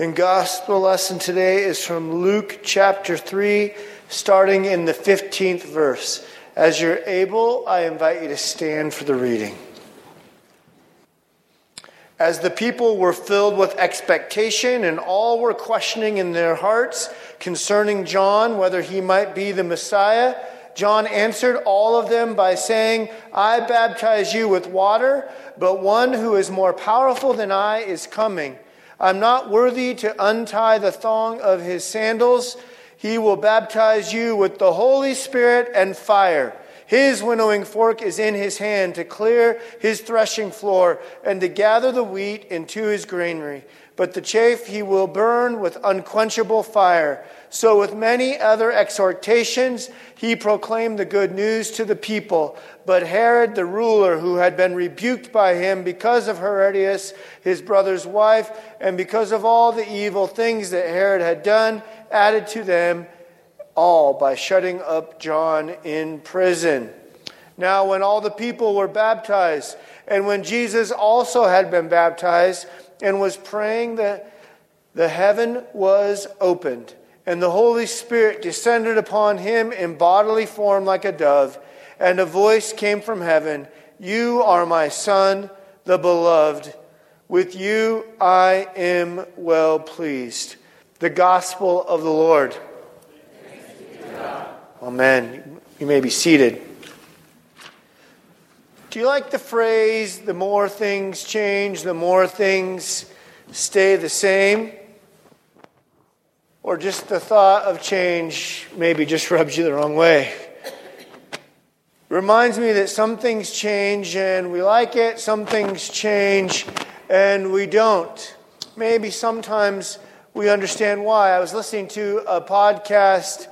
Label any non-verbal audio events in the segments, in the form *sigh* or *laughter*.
And gospel lesson today is from Luke chapter 3, starting in the 15th verse. As you're able, I invite you to stand for the reading. As the people were filled with expectation and all were questioning in their hearts concerning John whether he might be the Messiah, John answered all of them by saying, I baptize you with water, but one who is more powerful than I is coming. I'm not worthy to untie the thong of his sandals. He will baptize you with the Holy Spirit and fire. His winnowing fork is in his hand to clear his threshing floor and to gather the wheat into his granary. But the chaff he will burn with unquenchable fire. So, with many other exhortations, he proclaimed the good news to the people. But Herod the ruler, who had been rebuked by him because of Herodias, his brother's wife, and because of all the evil things that Herod had done, added to them all by shutting up John in prison. Now, when all the people were baptized, and when Jesus also had been baptized and was praying, that the heaven was opened, and the Holy Spirit descended upon him in bodily form like a dove, and a voice came from heaven You are my Son, the beloved. With you I am well pleased. The gospel of the Lord. Amen. You may be seated. Do you like the phrase, the more things change, the more things stay the same? Or just the thought of change maybe just *laughs* rubs you the wrong way? Reminds me that some things change and we like it, some things change and we don't. Maybe sometimes we understand why. I was listening to a podcast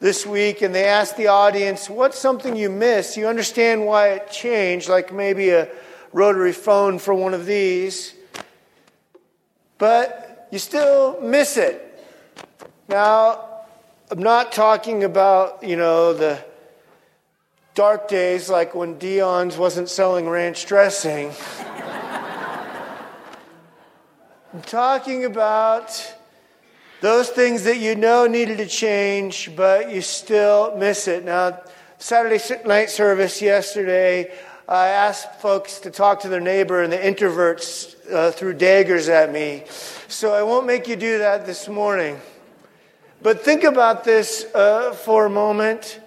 this week and they asked the audience, What's something you miss? You understand why it changed, like maybe a rotary phone for one of these, but you still miss it. Now, I'm not talking about, you know, the dark days like when Dion's wasn't selling ranch dressing. *laughs* I'm talking about those things that you know needed to change, but you still miss it. Now, Saturday night service yesterday, I asked folks to talk to their neighbor, and the introverts uh, threw daggers at me. So I won't make you do that this morning. But think about this uh, for a moment.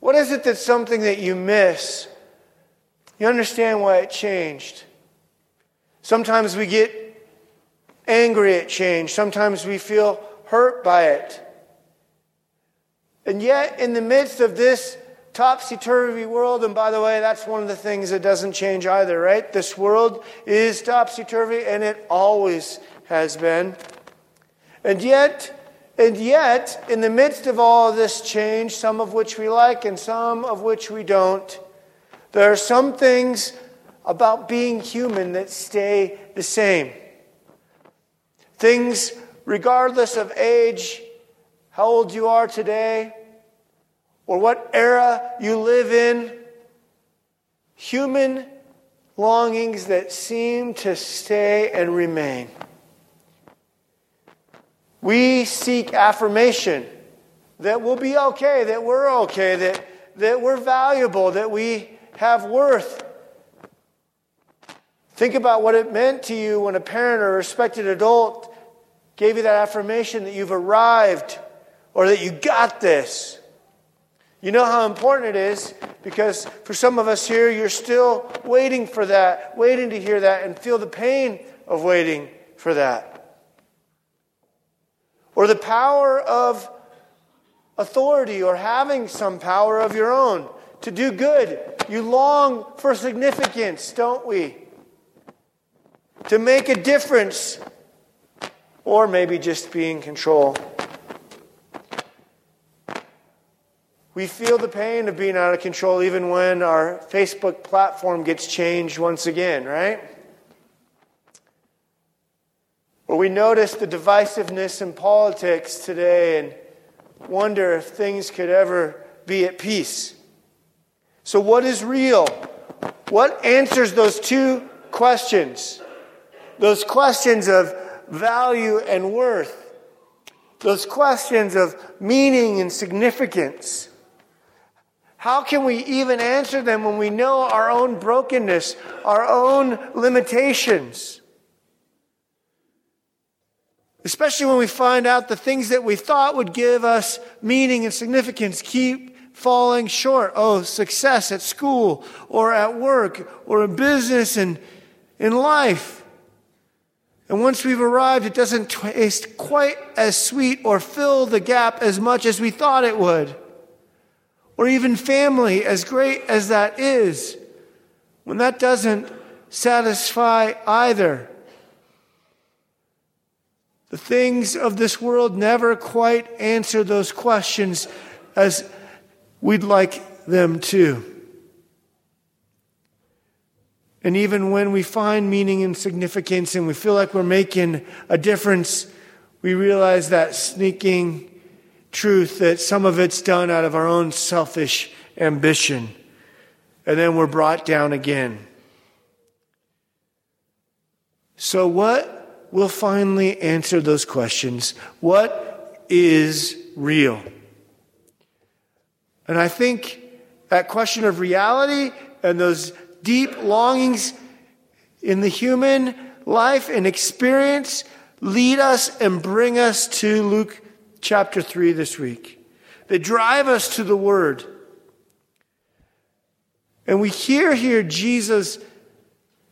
What is it that's something that you miss? You understand why it changed. Sometimes we get angry at change. Sometimes we feel hurt by it. And yet, in the midst of this topsy turvy world, and by the way, that's one of the things that doesn't change either, right? This world is topsy turvy, and it always has been. And yet, and yet, in the midst of all this change, some of which we like and some of which we don't, there are some things about being human that stay the same. Things, regardless of age, how old you are today, or what era you live in, human longings that seem to stay and remain. We seek affirmation that we'll be okay, that we're okay, that, that we're valuable, that we have worth. Think about what it meant to you when a parent or a respected adult gave you that affirmation that you've arrived or that you got this. You know how important it is because for some of us here, you're still waiting for that, waiting to hear that, and feel the pain of waiting for that. Or the power of authority or having some power of your own to do good. You long for significance, don't we? To make a difference, or maybe just be in control. We feel the pain of being out of control even when our Facebook platform gets changed once again, right? Or we notice the divisiveness in politics today and wonder if things could ever be at peace. So, what is real? What answers those two questions? Those questions of value and worth. Those questions of meaning and significance. How can we even answer them when we know our own brokenness, our own limitations? Especially when we find out the things that we thought would give us meaning and significance keep falling short. Oh, success at school or at work or in business and in life. And once we've arrived, it doesn't taste quite as sweet or fill the gap as much as we thought it would. Or even family, as great as that is, when that doesn't satisfy either. The things of this world never quite answer those questions as we'd like them to. And even when we find meaning and significance and we feel like we're making a difference, we realize that sneaking truth that some of it's done out of our own selfish ambition. And then we're brought down again. So, what will finally answer those questions. What is real? And I think that question of reality and those deep longings in the human life and experience lead us and bring us to Luke chapter 3 this week. They drive us to the Word. And we hear here Jesus,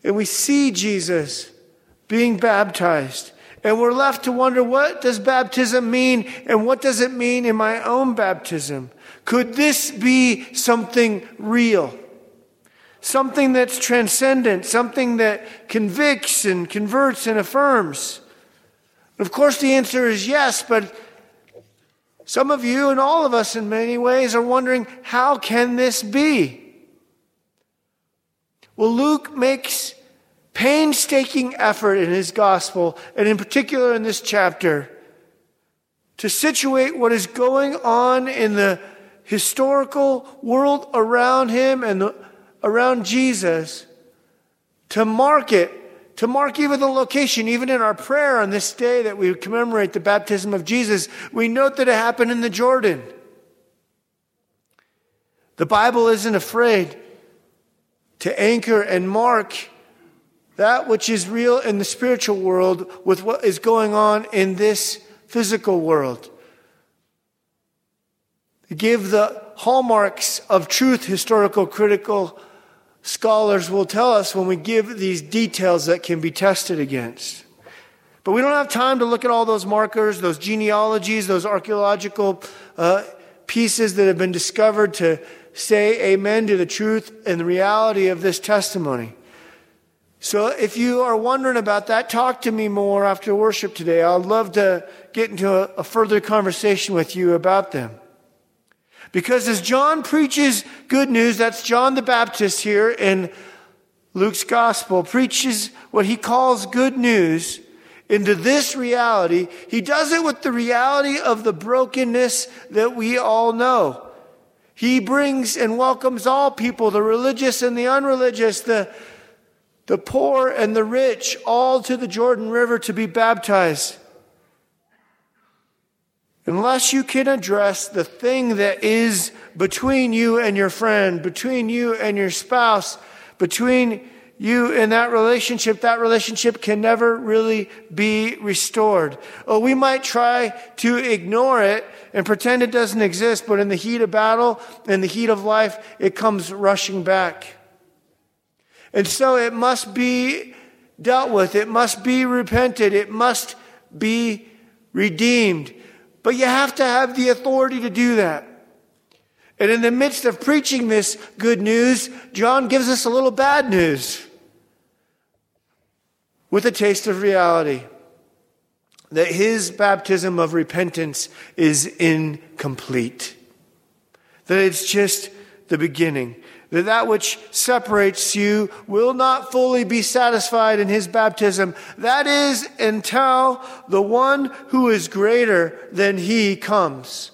and we see Jesus being baptized. And we're left to wonder what does baptism mean and what does it mean in my own baptism? Could this be something real? Something that's transcendent, something that convicts and converts and affirms? Of course, the answer is yes, but some of you and all of us in many ways are wondering how can this be? Well, Luke makes painstaking effort in his gospel, and in particular in this chapter, to situate what is going on in the historical world around him and the, around Jesus, to mark it, to mark even the location, even in our prayer on this day that we commemorate the baptism of Jesus, we note that it happened in the Jordan. The Bible isn't afraid to anchor and mark that which is real in the spiritual world with what is going on in this physical world. Give the hallmarks of truth, historical, critical scholars will tell us when we give these details that can be tested against. But we don't have time to look at all those markers, those genealogies, those archaeological uh, pieces that have been discovered to say amen to the truth and the reality of this testimony. So if you are wondering about that, talk to me more after worship today. I'd love to get into a, a further conversation with you about them. Because as John preaches good news, that's John the Baptist here in Luke's gospel, preaches what he calls good news into this reality. He does it with the reality of the brokenness that we all know. He brings and welcomes all people, the religious and the unreligious, the the poor and the rich, all to the Jordan River to be baptized. Unless you can address the thing that is between you and your friend, between you and your spouse, between you and that relationship, that relationship can never really be restored. Oh, we might try to ignore it and pretend it doesn't exist, but in the heat of battle, in the heat of life, it comes rushing back. And so it must be dealt with. It must be repented. It must be redeemed. But you have to have the authority to do that. And in the midst of preaching this good news, John gives us a little bad news with a taste of reality. That his baptism of repentance is incomplete, that it's just the beginning that that which separates you will not fully be satisfied in his baptism. That is until the one who is greater than he comes.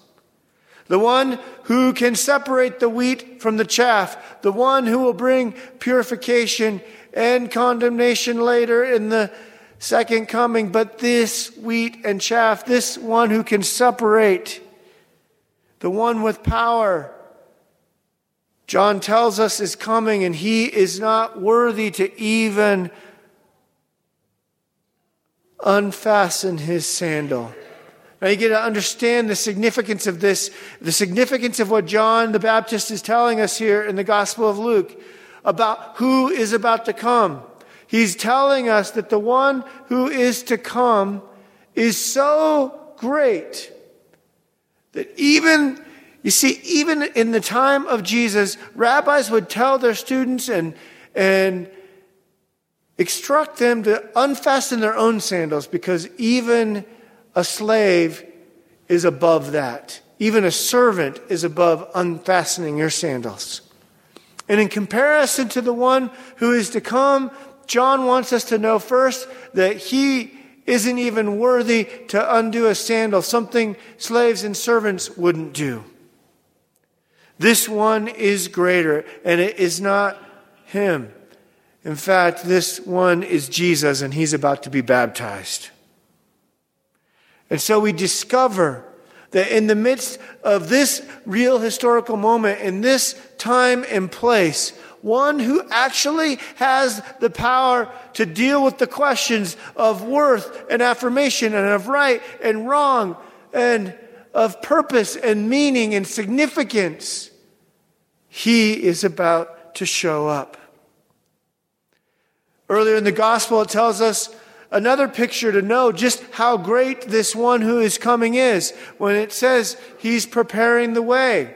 The one who can separate the wheat from the chaff. The one who will bring purification and condemnation later in the second coming, but this wheat and chaff, this one who can separate, the one with power, John tells us is coming and he is not worthy to even unfasten his sandal. Now you get to understand the significance of this, the significance of what John the Baptist is telling us here in the Gospel of Luke about who is about to come. He's telling us that the one who is to come is so great that even, you see, even in the time of Jesus, rabbis would tell their students and, and instruct them to unfasten their own sandals because even a slave is above that. Even a servant is above unfastening your sandals. And in comparison to the one who is to come, John wants us to know first that he isn't even worthy to undo a sandal, something slaves and servants wouldn't do. This one is greater, and it is not him. In fact, this one is Jesus, and he's about to be baptized. And so we discover that in the midst of this real historical moment, in this time and place, one who actually has the power to deal with the questions of worth and affirmation and of right and wrong and of purpose and meaning and significance, he is about to show up. Earlier in the gospel, it tells us another picture to know just how great this one who is coming is when it says he's preparing the way.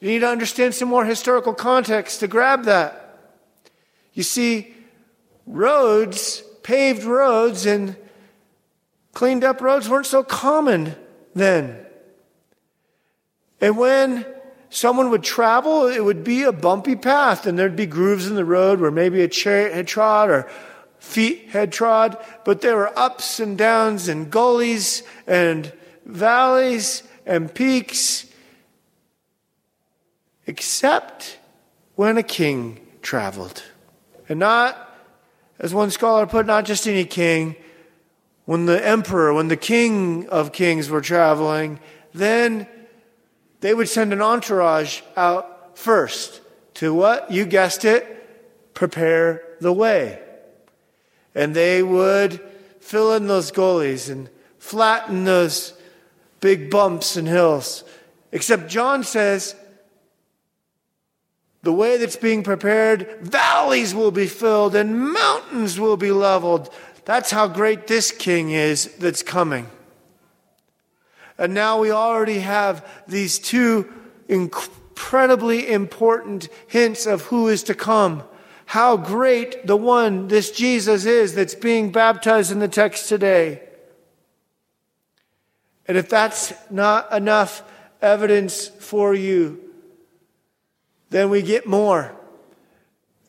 You need to understand some more historical context to grab that. You see, roads, paved roads, and cleaned up roads weren't so common then. And when someone would travel, it would be a bumpy path, and there'd be grooves in the road where maybe a chariot had trod or feet had trod, but there were ups and downs and gullies and valleys and peaks, except when a king traveled. And not, as one scholar put, not just any king. When the emperor, when the king of kings were traveling, then they would send an entourage out first to what? You guessed it, prepare the way. And they would fill in those gullies and flatten those big bumps and hills. Except John says, the way that's being prepared, valleys will be filled and mountains will be leveled. That's how great this king is that's coming. And now we already have these two incredibly important hints of who is to come. How great the one, this Jesus is, that's being baptized in the text today. And if that's not enough evidence for you, then we get more.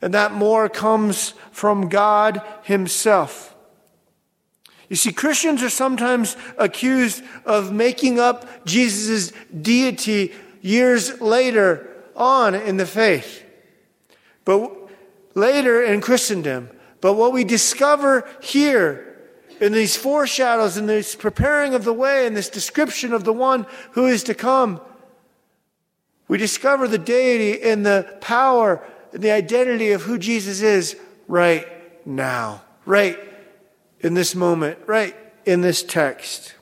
And that more comes from God Himself. You see, Christians are sometimes accused of making up Jesus' deity years later on in the faith. But later in Christendom. But what we discover here in these foreshadows, in this preparing of the way, in this description of the one who is to come, we discover the deity and the power and the identity of who Jesus is right now, right in this moment, right in this text.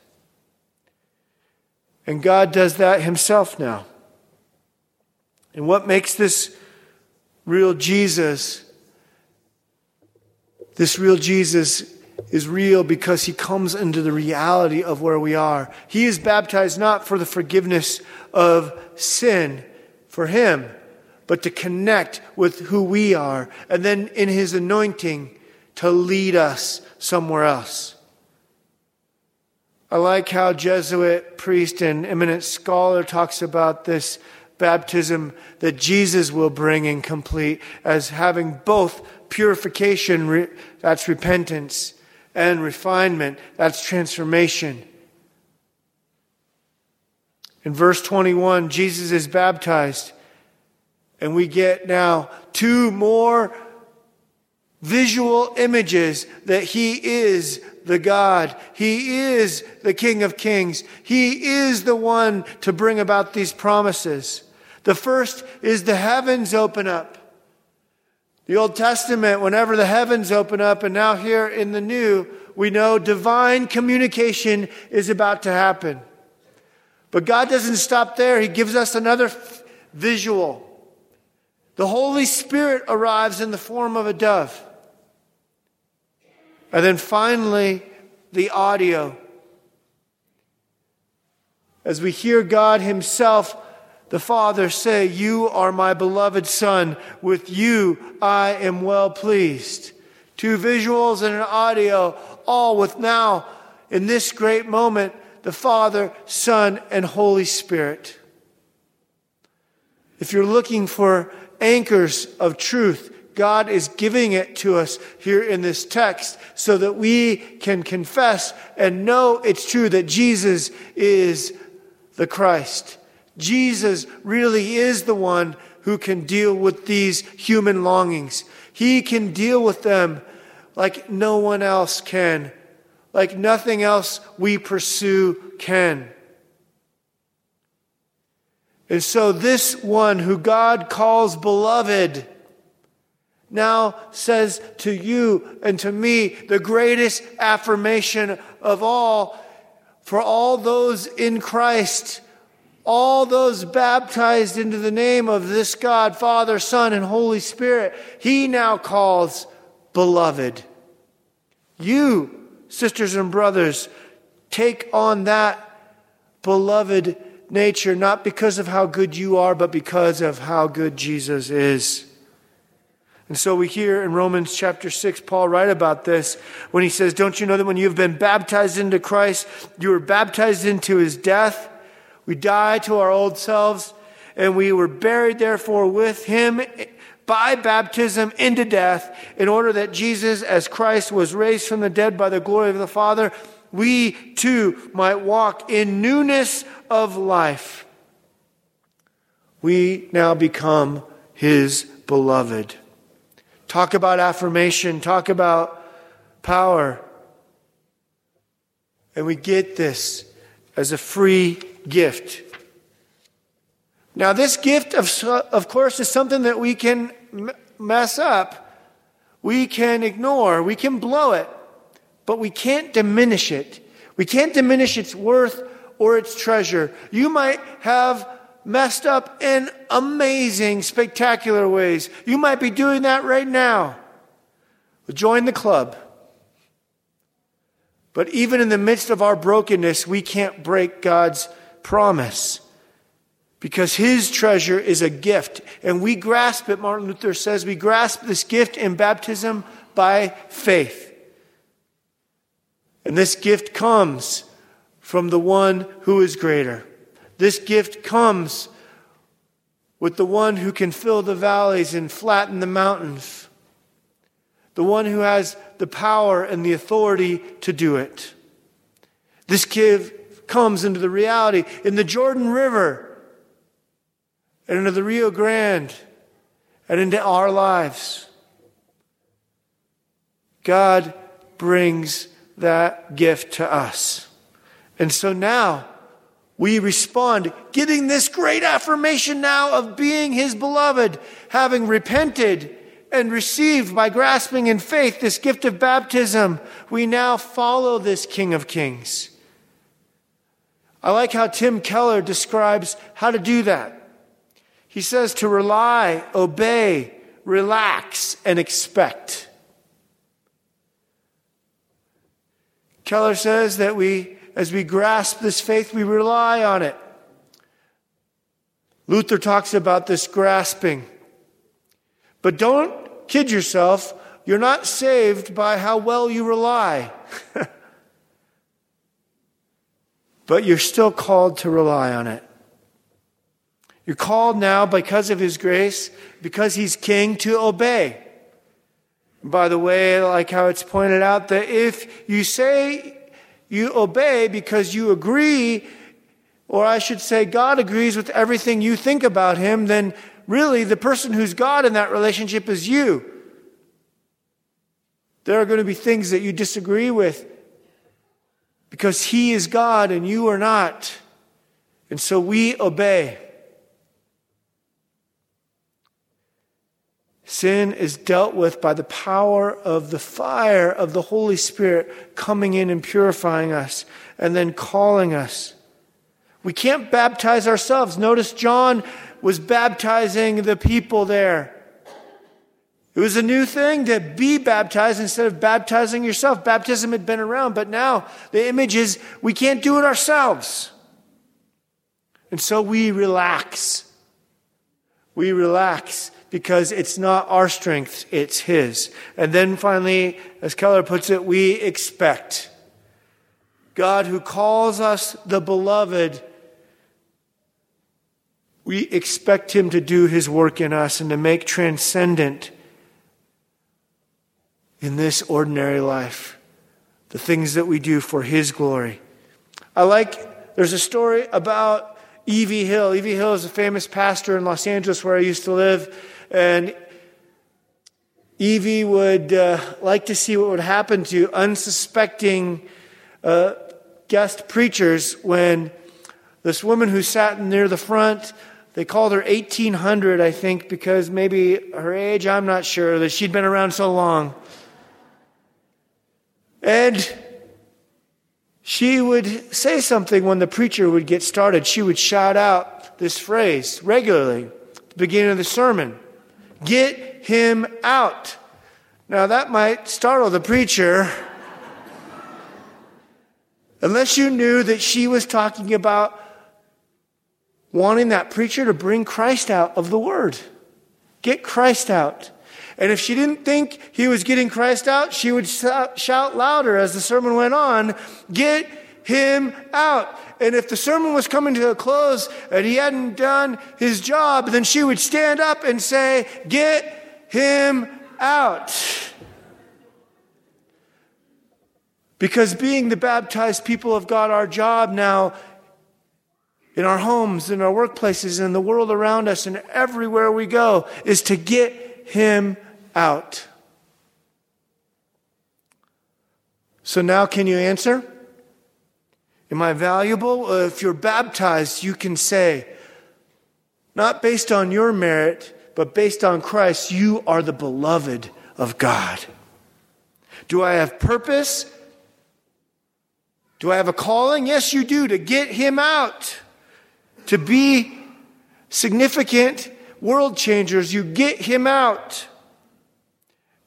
And God does that himself now. And what makes this real Jesus, this real Jesus is real because he comes into the reality of where we are. He is baptized not for the forgiveness of sin for him, but to connect with who we are. And then in his anointing, to lead us somewhere else. I like how Jesuit priest and eminent scholar talks about this baptism that Jesus will bring and complete as having both purification, that's repentance, and refinement, that's transformation. In verse 21, Jesus is baptized, and we get now two more visual images that He is the God. He is the King of Kings. He is the one to bring about these promises. The first is the heavens open up. The Old Testament, whenever the heavens open up, and now here in the New, we know divine communication is about to happen. But God doesn't stop there. He gives us another f- visual. The Holy Spirit arrives in the form of a dove. And then finally, the audio. As we hear God Himself, the Father, say, You are my beloved Son. With you I am well pleased. Two visuals and an audio, all with now, in this great moment, the Father, Son, and Holy Spirit. If you're looking for anchors of truth, God is giving it to us here in this text so that we can confess and know it's true that Jesus is the Christ. Jesus really is the one who can deal with these human longings. He can deal with them like no one else can, like nothing else we pursue can. And so, this one who God calls beloved now says to you and to me the greatest affirmation of all for all those in Christ, all those baptized into the name of this God, Father, Son, and Holy Spirit, He now calls beloved. You, sisters and brothers, take on that beloved nature, not because of how good you are, but because of how good Jesus is. And so we hear in Romans chapter 6, Paul write about this when he says, Don't you know that when you've been baptized into Christ, you were baptized into his death? We die to our old selves, and we were buried, therefore, with him by baptism into death, in order that Jesus, as Christ was raised from the dead by the glory of the Father, we too might walk in newness of life. We now become his beloved. Talk about affirmation, talk about power. And we get this as a free gift. Now, this gift, of, of course, is something that we can mess up. We can ignore. We can blow it. But we can't diminish it. We can't diminish its worth or its treasure. You might have messed up in amazing, spectacular ways. You might be doing that right now. Join the club. But even in the midst of our brokenness, we can't break God's promise because his treasure is a gift. And we grasp it, Martin Luther says, we grasp this gift in baptism by faith. And this gift comes from the one who is greater. This gift comes with the one who can fill the valleys and flatten the mountains, the one who has the power and the authority to do it. This gift comes into the reality in the Jordan River and into the Rio Grande and into our lives. God brings that gift to us. And so now, we respond, getting this great affirmation now of being his beloved, having repented and received by grasping in faith this gift of baptism. We now follow this King of Kings. I like how Tim Keller describes how to do that. He says to rely, obey, relax, and expect. Keller says that we as we grasp this faith, we rely on it. Luther talks about this grasping. But don't kid yourself. You're not saved by how well you rely. *laughs* but you're still called to rely on it. You're called now because of His grace, because He's King, to obey. By the way, like how it's pointed out, that if you say you obey because you agree, or I should say, God agrees with everything you think about Him, then really the person who's God in that relationship is you. There are going to be things that you disagree with because He is God and you are not. And so we obey. Sin is dealt with by the power of the fire of the Holy Spirit coming in and purifying us and then calling us. We can't baptize ourselves. Notice John was baptizing the people there. It was a new thing to be baptized instead of baptizing yourself. Baptism had been around, but now the image is we can't do it ourselves. And so we relax. We relax because it's not our strength, it's His. And then finally, as Keller puts it, we expect. God who calls us the beloved, we expect Him to do His work in us and to make transcendent in this ordinary life the things that we do for His glory. I like, there's a story about E.V. Hill. E.V. Hill is a famous pastor in Los Angeles where I used to live. And E.V. would uh, like to see what would happen to unsuspecting uh, guest preachers when this woman who sat near the front, they called her 1800, I think, because maybe her age, I'm not sure, that she'd been around so long. And she would say something when the preacher would get started. She would shout out this phrase regularly at the beginning of the sermon. Get him out. Now, that might startle the preacher. Unless you knew that she was talking about wanting that preacher to bring Christ out of the Word. Get Christ out. And if she didn't think he was getting Christ out, she would shout louder as the sermon went on, Get him out. And if the sermon was coming to a close and he hadn't done his job, then she would stand up and say, Get him out. Because being the baptized people of God, our job now in our homes, in our workplaces, in the world around us, and everywhere we go is to get him out. So now, can you answer? Am I valuable? Uh, if you're baptized, you can say, not based on your merit, but based on Christ, you are the beloved of God. Do I have purpose? Do I have a calling? Yes, you do, to get him out, to be significant world changers. You get him out.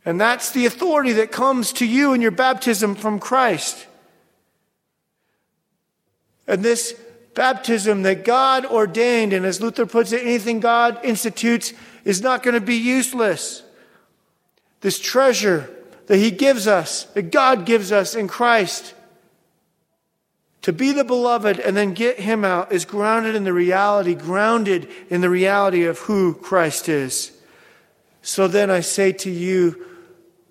And that's the authority that comes to you in your baptism from Christ. And this baptism that God ordained, and as Luther puts it, anything God institutes is not going to be useless. This treasure that He gives us, that God gives us in Christ, to be the beloved and then get Him out is grounded in the reality, grounded in the reality of who Christ is. So then I say to you,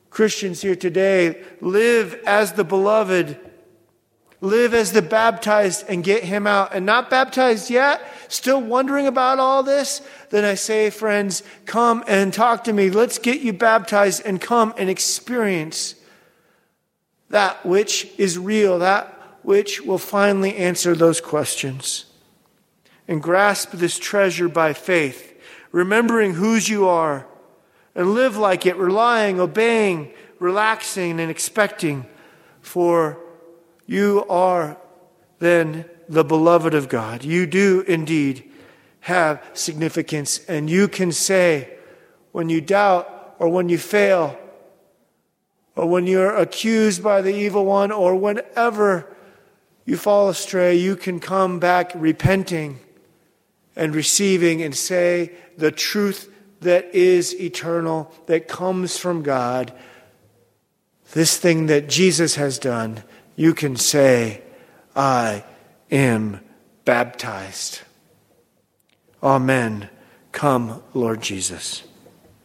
Christians here today, live as the beloved live as the baptized and get him out and not baptized yet, still wondering about all this, then I say, friends, come and talk to me. Let's get you baptized and come and experience that which is real, that which will finally answer those questions. And grasp this treasure by faith, remembering whose you are, and live like it, relying, obeying, relaxing, and expecting for you are then the beloved of God. You do indeed have significance, and you can say, when you doubt or when you fail, or when you're accused by the evil one, or whenever you fall astray, you can come back repenting and receiving and say the truth that is eternal, that comes from God. This thing that Jesus has done you can say, I am baptized. Amen. Come, Lord Jesus.